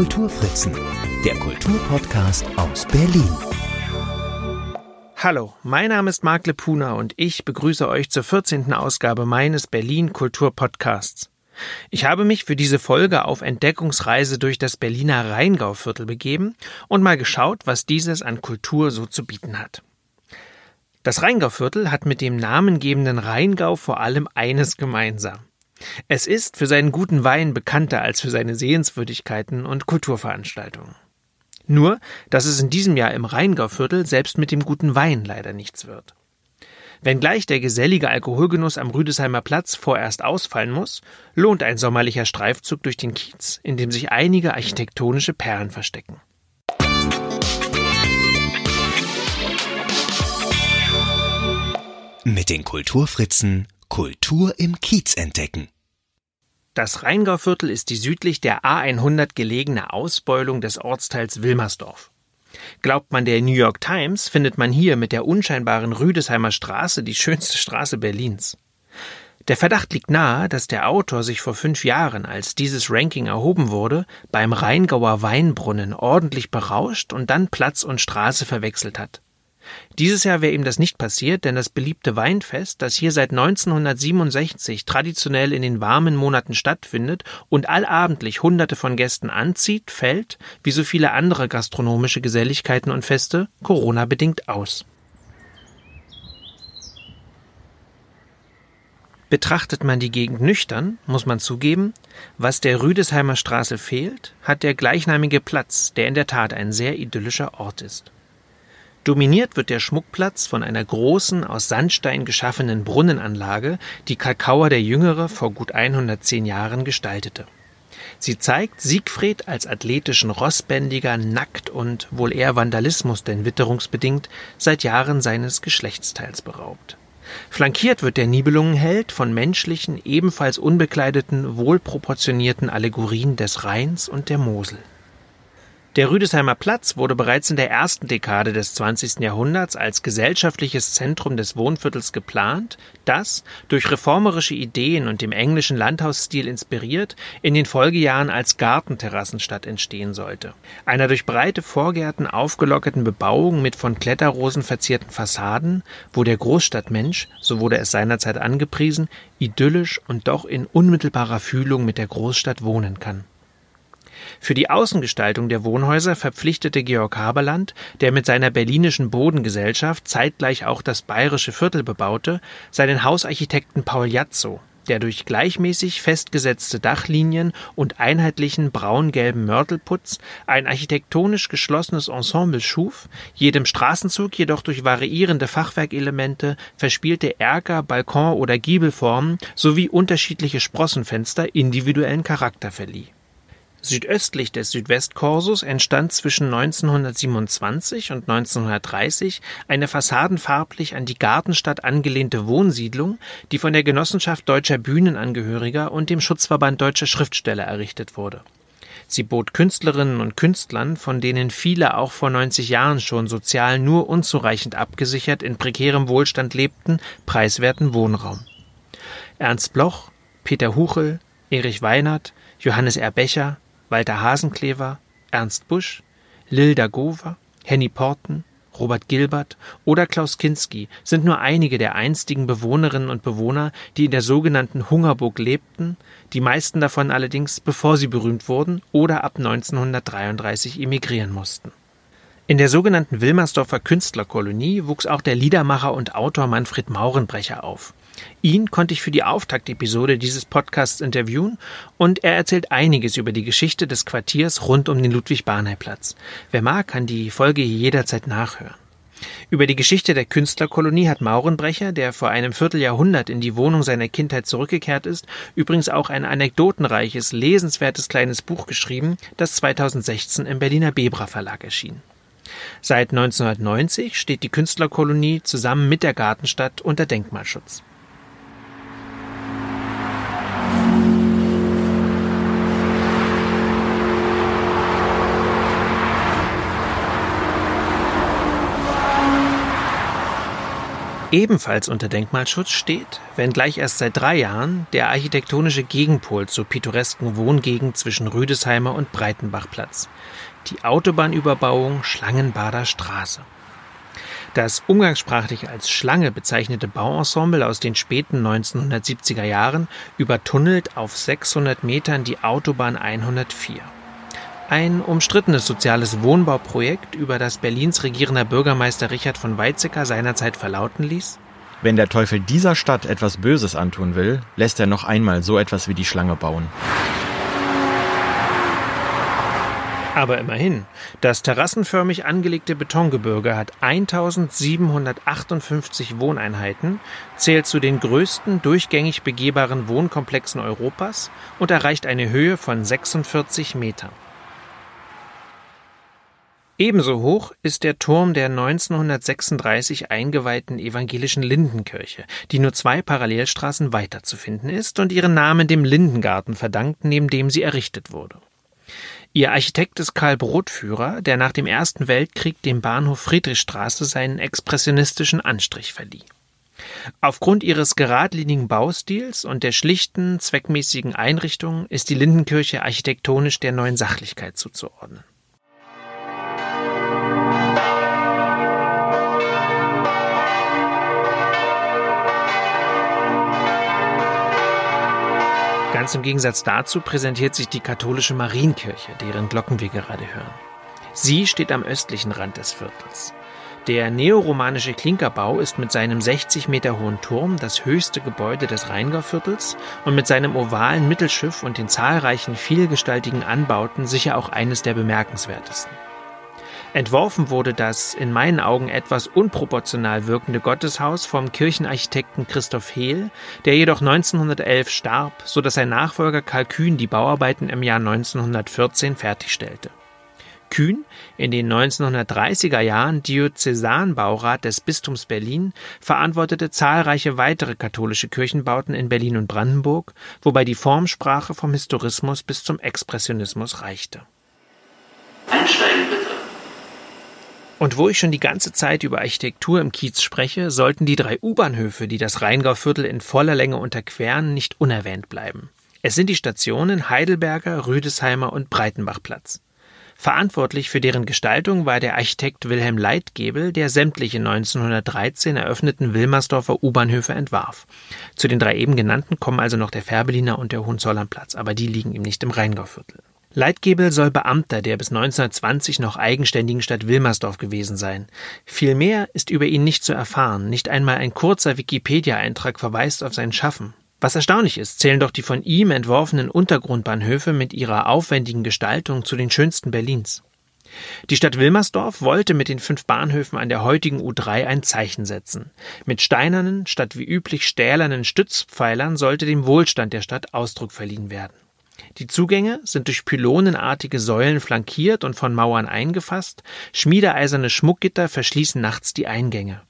Kulturfritzen, der Kulturpodcast aus Berlin. Hallo, mein Name ist Marc Lepuna und ich begrüße euch zur 14. Ausgabe meines Berlin Kulturpodcasts. Ich habe mich für diese Folge auf Entdeckungsreise durch das Berliner Rheingauviertel begeben und mal geschaut, was dieses an Kultur so zu bieten hat. Das Rheingauviertel hat mit dem namengebenden Rheingau vor allem eines gemeinsam. Es ist für seinen guten Wein bekannter als für seine Sehenswürdigkeiten und Kulturveranstaltungen. Nur, dass es in diesem Jahr im Rheingauviertel selbst mit dem guten Wein leider nichts wird. Wenngleich der gesellige Alkoholgenuss am Rüdesheimer Platz vorerst ausfallen muss, lohnt ein sommerlicher Streifzug durch den Kiez, in dem sich einige architektonische Perlen verstecken. Mit den Kulturfritzen Kultur im Kiez entdecken. Das Rheingauviertel ist die südlich der A100 gelegene Ausbeulung des Ortsteils Wilmersdorf. Glaubt man der New York Times, findet man hier mit der unscheinbaren Rüdesheimer Straße die schönste Straße Berlins. Der Verdacht liegt nahe, dass der Autor sich vor fünf Jahren, als dieses Ranking erhoben wurde, beim Rheingauer Weinbrunnen ordentlich berauscht und dann Platz und Straße verwechselt hat. Dieses Jahr wäre ihm das nicht passiert, denn das beliebte Weinfest, das hier seit 1967 traditionell in den warmen Monaten stattfindet und allabendlich Hunderte von Gästen anzieht, fällt, wie so viele andere gastronomische Geselligkeiten und Feste, Corona-bedingt aus. Betrachtet man die Gegend nüchtern, muss man zugeben, was der Rüdesheimer Straße fehlt, hat der gleichnamige Platz, der in der Tat ein sehr idyllischer Ort ist. Dominiert wird der Schmuckplatz von einer großen, aus Sandstein geschaffenen Brunnenanlage, die Kalkauer der Jüngere vor gut 110 Jahren gestaltete. Sie zeigt Siegfried als athletischen Rossbändiger nackt und, wohl eher Vandalismus denn witterungsbedingt, seit Jahren seines Geschlechtsteils beraubt. Flankiert wird der Nibelungenheld von menschlichen, ebenfalls unbekleideten, wohlproportionierten Allegorien des Rheins und der Mosel. Der Rüdesheimer Platz wurde bereits in der ersten Dekade des 20. Jahrhunderts als gesellschaftliches Zentrum des Wohnviertels geplant, das, durch reformerische Ideen und dem englischen Landhausstil inspiriert, in den Folgejahren als Gartenterrassenstadt entstehen sollte. Einer durch breite Vorgärten aufgelockerten Bebauung mit von Kletterrosen verzierten Fassaden, wo der Großstadtmensch, so wurde es seinerzeit angepriesen, idyllisch und doch in unmittelbarer Fühlung mit der Großstadt wohnen kann. Für die Außengestaltung der Wohnhäuser verpflichtete Georg Haberland, der mit seiner Berlinischen Bodengesellschaft zeitgleich auch das bayerische Viertel bebaute, seinen Hausarchitekten Paul Jatzow, der durch gleichmäßig festgesetzte Dachlinien und einheitlichen braun-gelben Mörtelputz ein architektonisch geschlossenes Ensemble schuf, jedem Straßenzug jedoch durch variierende Fachwerkelemente, verspielte Erker, Balkon- oder Giebelformen sowie unterschiedliche Sprossenfenster individuellen Charakter verlieh Südöstlich des Südwestkorsus entstand zwischen 1927 und 1930 eine fassadenfarblich an die Gartenstadt angelehnte Wohnsiedlung, die von der Genossenschaft Deutscher Bühnenangehöriger und dem Schutzverband Deutscher Schriftsteller errichtet wurde. Sie bot Künstlerinnen und Künstlern, von denen viele auch vor 90 Jahren schon sozial nur unzureichend abgesichert in prekärem Wohlstand lebten, preiswerten Wohnraum. Ernst Bloch, Peter Huchel, Erich Weinert, Johannes R. Becher, Walter Hasenklever, Ernst Busch, Lilda Gover, Henny Porten, Robert Gilbert oder Klaus Kinski sind nur einige der einstigen Bewohnerinnen und Bewohner, die in der sogenannten Hungerburg lebten, die meisten davon allerdings bevor sie berühmt wurden oder ab 1933 emigrieren mussten. In der sogenannten Wilmersdorfer Künstlerkolonie wuchs auch der Liedermacher und Autor Manfred Maurenbrecher auf. Ihn konnte ich für die Auftaktepisode dieses Podcasts interviewen und er erzählt einiges über die Geschichte des Quartiers rund um den Ludwig-Barney-Platz. Wer mag, kann die Folge jederzeit nachhören. Über die Geschichte der Künstlerkolonie hat Maurenbrecher, der vor einem Vierteljahrhundert in die Wohnung seiner Kindheit zurückgekehrt ist, übrigens auch ein anekdotenreiches, lesenswertes kleines Buch geschrieben, das 2016 im Berliner Bebra Verlag erschien. Seit 1990 steht die Künstlerkolonie zusammen mit der Gartenstadt unter Denkmalschutz. Ebenfalls unter Denkmalschutz steht, wenngleich erst seit drei Jahren, der architektonische Gegenpol zur pittoresken Wohngegend zwischen Rüdesheimer und Breitenbachplatz, die Autobahnüberbauung Schlangenbader Straße. Das umgangssprachlich als Schlange bezeichnete Bauensemble aus den späten 1970er Jahren übertunnelt auf 600 Metern die Autobahn 104. Ein umstrittenes soziales Wohnbauprojekt, über das Berlins regierender Bürgermeister Richard von Weizsäcker seinerzeit verlauten ließ? Wenn der Teufel dieser Stadt etwas Böses antun will, lässt er noch einmal so etwas wie die Schlange bauen. Aber immerhin, das terrassenförmig angelegte Betongebirge hat 1758 Wohneinheiten, zählt zu den größten durchgängig begehbaren Wohnkomplexen Europas und erreicht eine Höhe von 46 Metern. Ebenso hoch ist der Turm der 1936 eingeweihten evangelischen Lindenkirche, die nur zwei Parallelstraßen weiter zu finden ist und ihren Namen dem Lindengarten verdankt, neben dem sie errichtet wurde. Ihr Architekt ist Karl Brotführer, der nach dem Ersten Weltkrieg dem Bahnhof Friedrichstraße seinen expressionistischen Anstrich verlieh. Aufgrund ihres geradlinigen Baustils und der schlichten, zweckmäßigen Einrichtung ist die Lindenkirche architektonisch der neuen Sachlichkeit zuzuordnen. Ganz im Gegensatz dazu präsentiert sich die katholische Marienkirche, deren Glocken wir gerade hören. Sie steht am östlichen Rand des Viertels. Der neoromanische Klinkerbau ist mit seinem 60 Meter hohen Turm das höchste Gebäude des Rheingauviertels und mit seinem ovalen Mittelschiff und den zahlreichen vielgestaltigen Anbauten sicher auch eines der bemerkenswertesten. Entworfen wurde das in meinen Augen etwas unproportional wirkende Gotteshaus vom Kirchenarchitekten Christoph Hehl, der jedoch 1911 starb, so dass sein Nachfolger Karl Kühn die Bauarbeiten im Jahr 1914 fertigstellte. Kühn, in den 1930er Jahren Diözesanbaurat des Bistums Berlin, verantwortete zahlreiche weitere katholische Kirchenbauten in Berlin und Brandenburg, wobei die Formsprache vom Historismus bis zum Expressionismus reichte. Einsteigen bitte. Und wo ich schon die ganze Zeit über Architektur im Kiez spreche, sollten die drei U-Bahnhöfe, die das Rheingauviertel in voller Länge unterqueren, nicht unerwähnt bleiben. Es sind die Stationen Heidelberger, Rüdesheimer und Breitenbachplatz. Verantwortlich für deren Gestaltung war der Architekt Wilhelm Leitgebel, der sämtliche 1913 eröffneten Wilmersdorfer U-Bahnhöfe entwarf. Zu den drei eben genannten kommen also noch der Fährberliner und der Hohenzollernplatz, aber die liegen ihm nicht im Rheingauviertel. Leitgebel soll Beamter der bis 1920 noch eigenständigen Stadt Wilmersdorf gewesen sein. Viel mehr ist über ihn nicht zu erfahren, nicht einmal ein kurzer Wikipedia-Eintrag verweist auf sein Schaffen. Was erstaunlich ist, zählen doch die von ihm entworfenen Untergrundbahnhöfe mit ihrer aufwendigen Gestaltung zu den schönsten Berlins. Die Stadt Wilmersdorf wollte mit den fünf Bahnhöfen an der heutigen U3 ein Zeichen setzen. Mit steinernen statt wie üblich stählernen Stützpfeilern sollte dem Wohlstand der Stadt Ausdruck verliehen werden. Die Zugänge sind durch pylonenartige Säulen flankiert und von Mauern eingefasst, schmiedeeiserne Schmuckgitter verschließen nachts die Eingänge.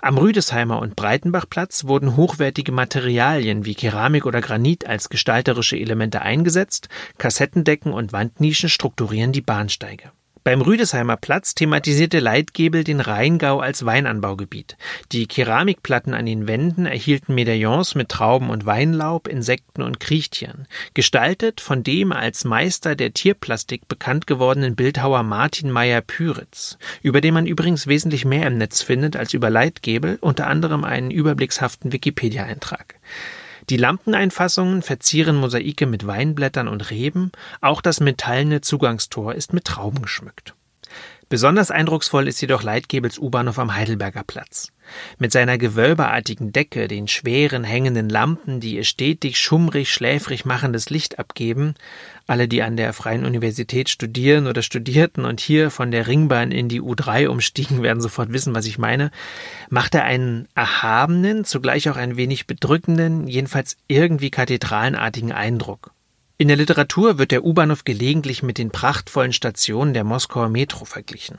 Am Rüdesheimer und Breitenbachplatz wurden hochwertige Materialien wie Keramik oder Granit als gestalterische Elemente eingesetzt, Kassettendecken und Wandnischen strukturieren die Bahnsteige. Beim Rüdesheimer Platz thematisierte Leitgebel den Rheingau als Weinanbaugebiet. Die Keramikplatten an den Wänden erhielten Medaillons mit Trauben und Weinlaub, Insekten und Kriechtieren, gestaltet von dem als Meister der Tierplastik bekannt gewordenen Bildhauer Martin Meyer-Püritz, über den man übrigens wesentlich mehr im Netz findet als über Leitgebel, unter anderem einen überblickshaften Wikipedia-Eintrag. Die Lampeneinfassungen verzieren Mosaike mit Weinblättern und Reben, auch das metallene Zugangstor ist mit Trauben geschmückt. Besonders eindrucksvoll ist jedoch Leitgebels U-Bahnhof am Heidelberger Platz. Mit seiner gewölbeartigen Decke, den schweren hängenden Lampen, die ihr stetig schummrig, schläfrig machendes Licht abgeben, alle, die an der Freien Universität studieren oder studierten und hier von der Ringbahn in die U3 umstiegen, werden sofort wissen, was ich meine, macht er einen erhabenen, zugleich auch ein wenig bedrückenden, jedenfalls irgendwie kathedralenartigen Eindruck. In der Literatur wird der U-Bahnhof gelegentlich mit den prachtvollen Stationen der Moskauer Metro verglichen.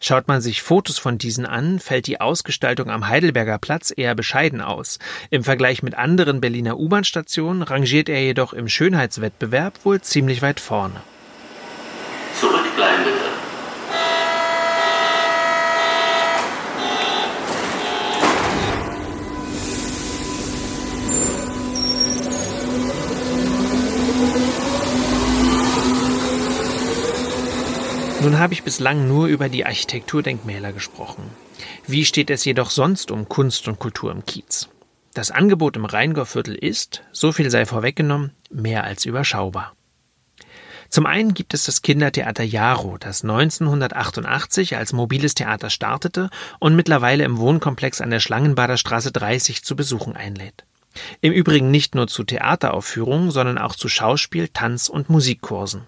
Schaut man sich Fotos von diesen an, fällt die Ausgestaltung am Heidelberger Platz eher bescheiden aus. Im Vergleich mit anderen Berliner U-Bahn-Stationen rangiert er jedoch im Schönheitswettbewerb wohl ziemlich weit vorne. Zurückbleiben bitte. Habe ich bislang nur über die Architekturdenkmäler gesprochen. Wie steht es jedoch sonst um Kunst und Kultur im Kiez? Das Angebot im Rheingauviertel ist, so viel sei vorweggenommen, mehr als überschaubar. Zum einen gibt es das Kindertheater Jaro, das 1988 als mobiles Theater startete und mittlerweile im Wohnkomplex an der Schlangenbader Straße 30 zu Besuchen einlädt. Im Übrigen nicht nur zu Theateraufführungen, sondern auch zu Schauspiel-, Tanz- und Musikkursen.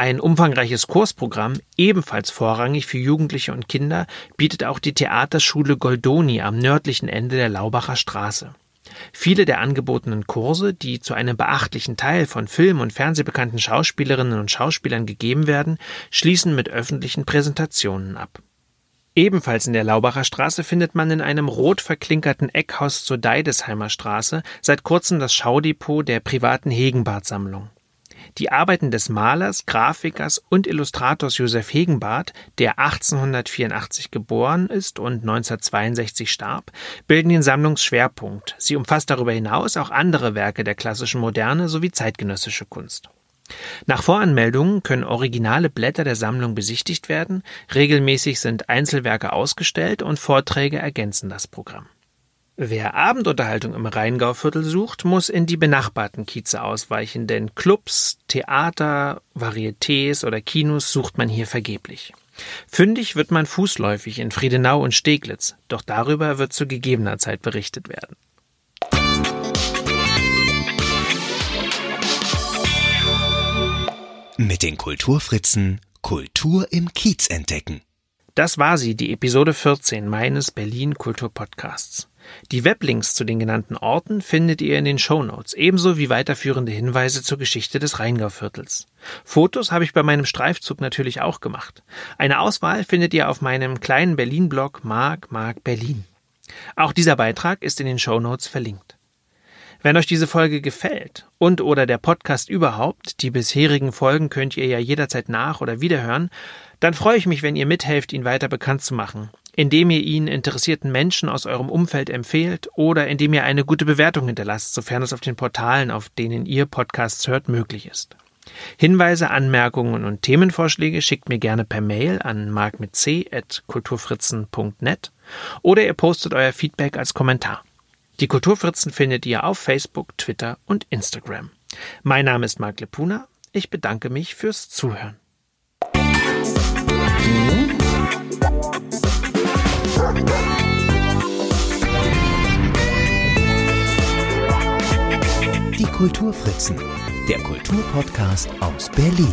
Ein umfangreiches Kursprogramm, ebenfalls vorrangig für Jugendliche und Kinder, bietet auch die Theaterschule Goldoni am nördlichen Ende der Laubacher Straße. Viele der angebotenen Kurse, die zu einem beachtlichen Teil von Film- und Fernsehbekannten Schauspielerinnen und Schauspielern gegeben werden, schließen mit öffentlichen Präsentationen ab. Ebenfalls in der Laubacher Straße findet man in einem rot verklinkerten Eckhaus zur Deidesheimer Straße seit kurzem das Schaudepot der privaten Hegenbart-Sammlung. Die Arbeiten des Malers, Grafikers und Illustrators Josef Hegenbarth, der 1884 geboren ist und 1962 starb, bilden den Sammlungsschwerpunkt. Sie umfasst darüber hinaus auch andere Werke der klassischen Moderne sowie zeitgenössische Kunst. Nach Voranmeldungen können originale Blätter der Sammlung besichtigt werden, regelmäßig sind Einzelwerke ausgestellt und Vorträge ergänzen das Programm. Wer Abendunterhaltung im Rheingauviertel sucht, muss in die benachbarten Kieze ausweichen, denn Clubs, Theater, Varietés oder Kinos sucht man hier vergeblich. Fündig wird man fußläufig in Friedenau und Steglitz, doch darüber wird zu gegebener Zeit berichtet werden. Mit den Kulturfritzen Kultur im Kiez entdecken. Das war sie, die Episode 14 meines Berlin Kultur Podcasts. Die Weblinks zu den genannten Orten findet ihr in den Shownotes, ebenso wie weiterführende Hinweise zur Geschichte des Rheingauviertels. Fotos habe ich bei meinem Streifzug natürlich auch gemacht. Eine Auswahl findet ihr auf meinem kleinen Berlin-Blog Mark Mark Berlin. Auch dieser Beitrag ist in den Shownotes verlinkt. Wenn euch diese Folge gefällt und oder der Podcast überhaupt, die bisherigen Folgen könnt ihr ja jederzeit nach- oder wiederhören, dann freue ich mich, wenn ihr mithelft, ihn weiter bekannt zu machen indem ihr ihn interessierten Menschen aus eurem Umfeld empfehlt oder indem ihr eine gute Bewertung hinterlasst, sofern es auf den Portalen, auf denen ihr Podcasts hört, möglich ist. Hinweise, Anmerkungen und Themenvorschläge schickt mir gerne per Mail an mark mit c at kulturfritzen.net oder ihr postet euer Feedback als Kommentar. Die Kulturfritzen findet ihr auf Facebook, Twitter und Instagram. Mein Name ist Marc Lepuna. Ich bedanke mich fürs Zuhören. Die Kulturfritzen, der Kulturpodcast aus Berlin.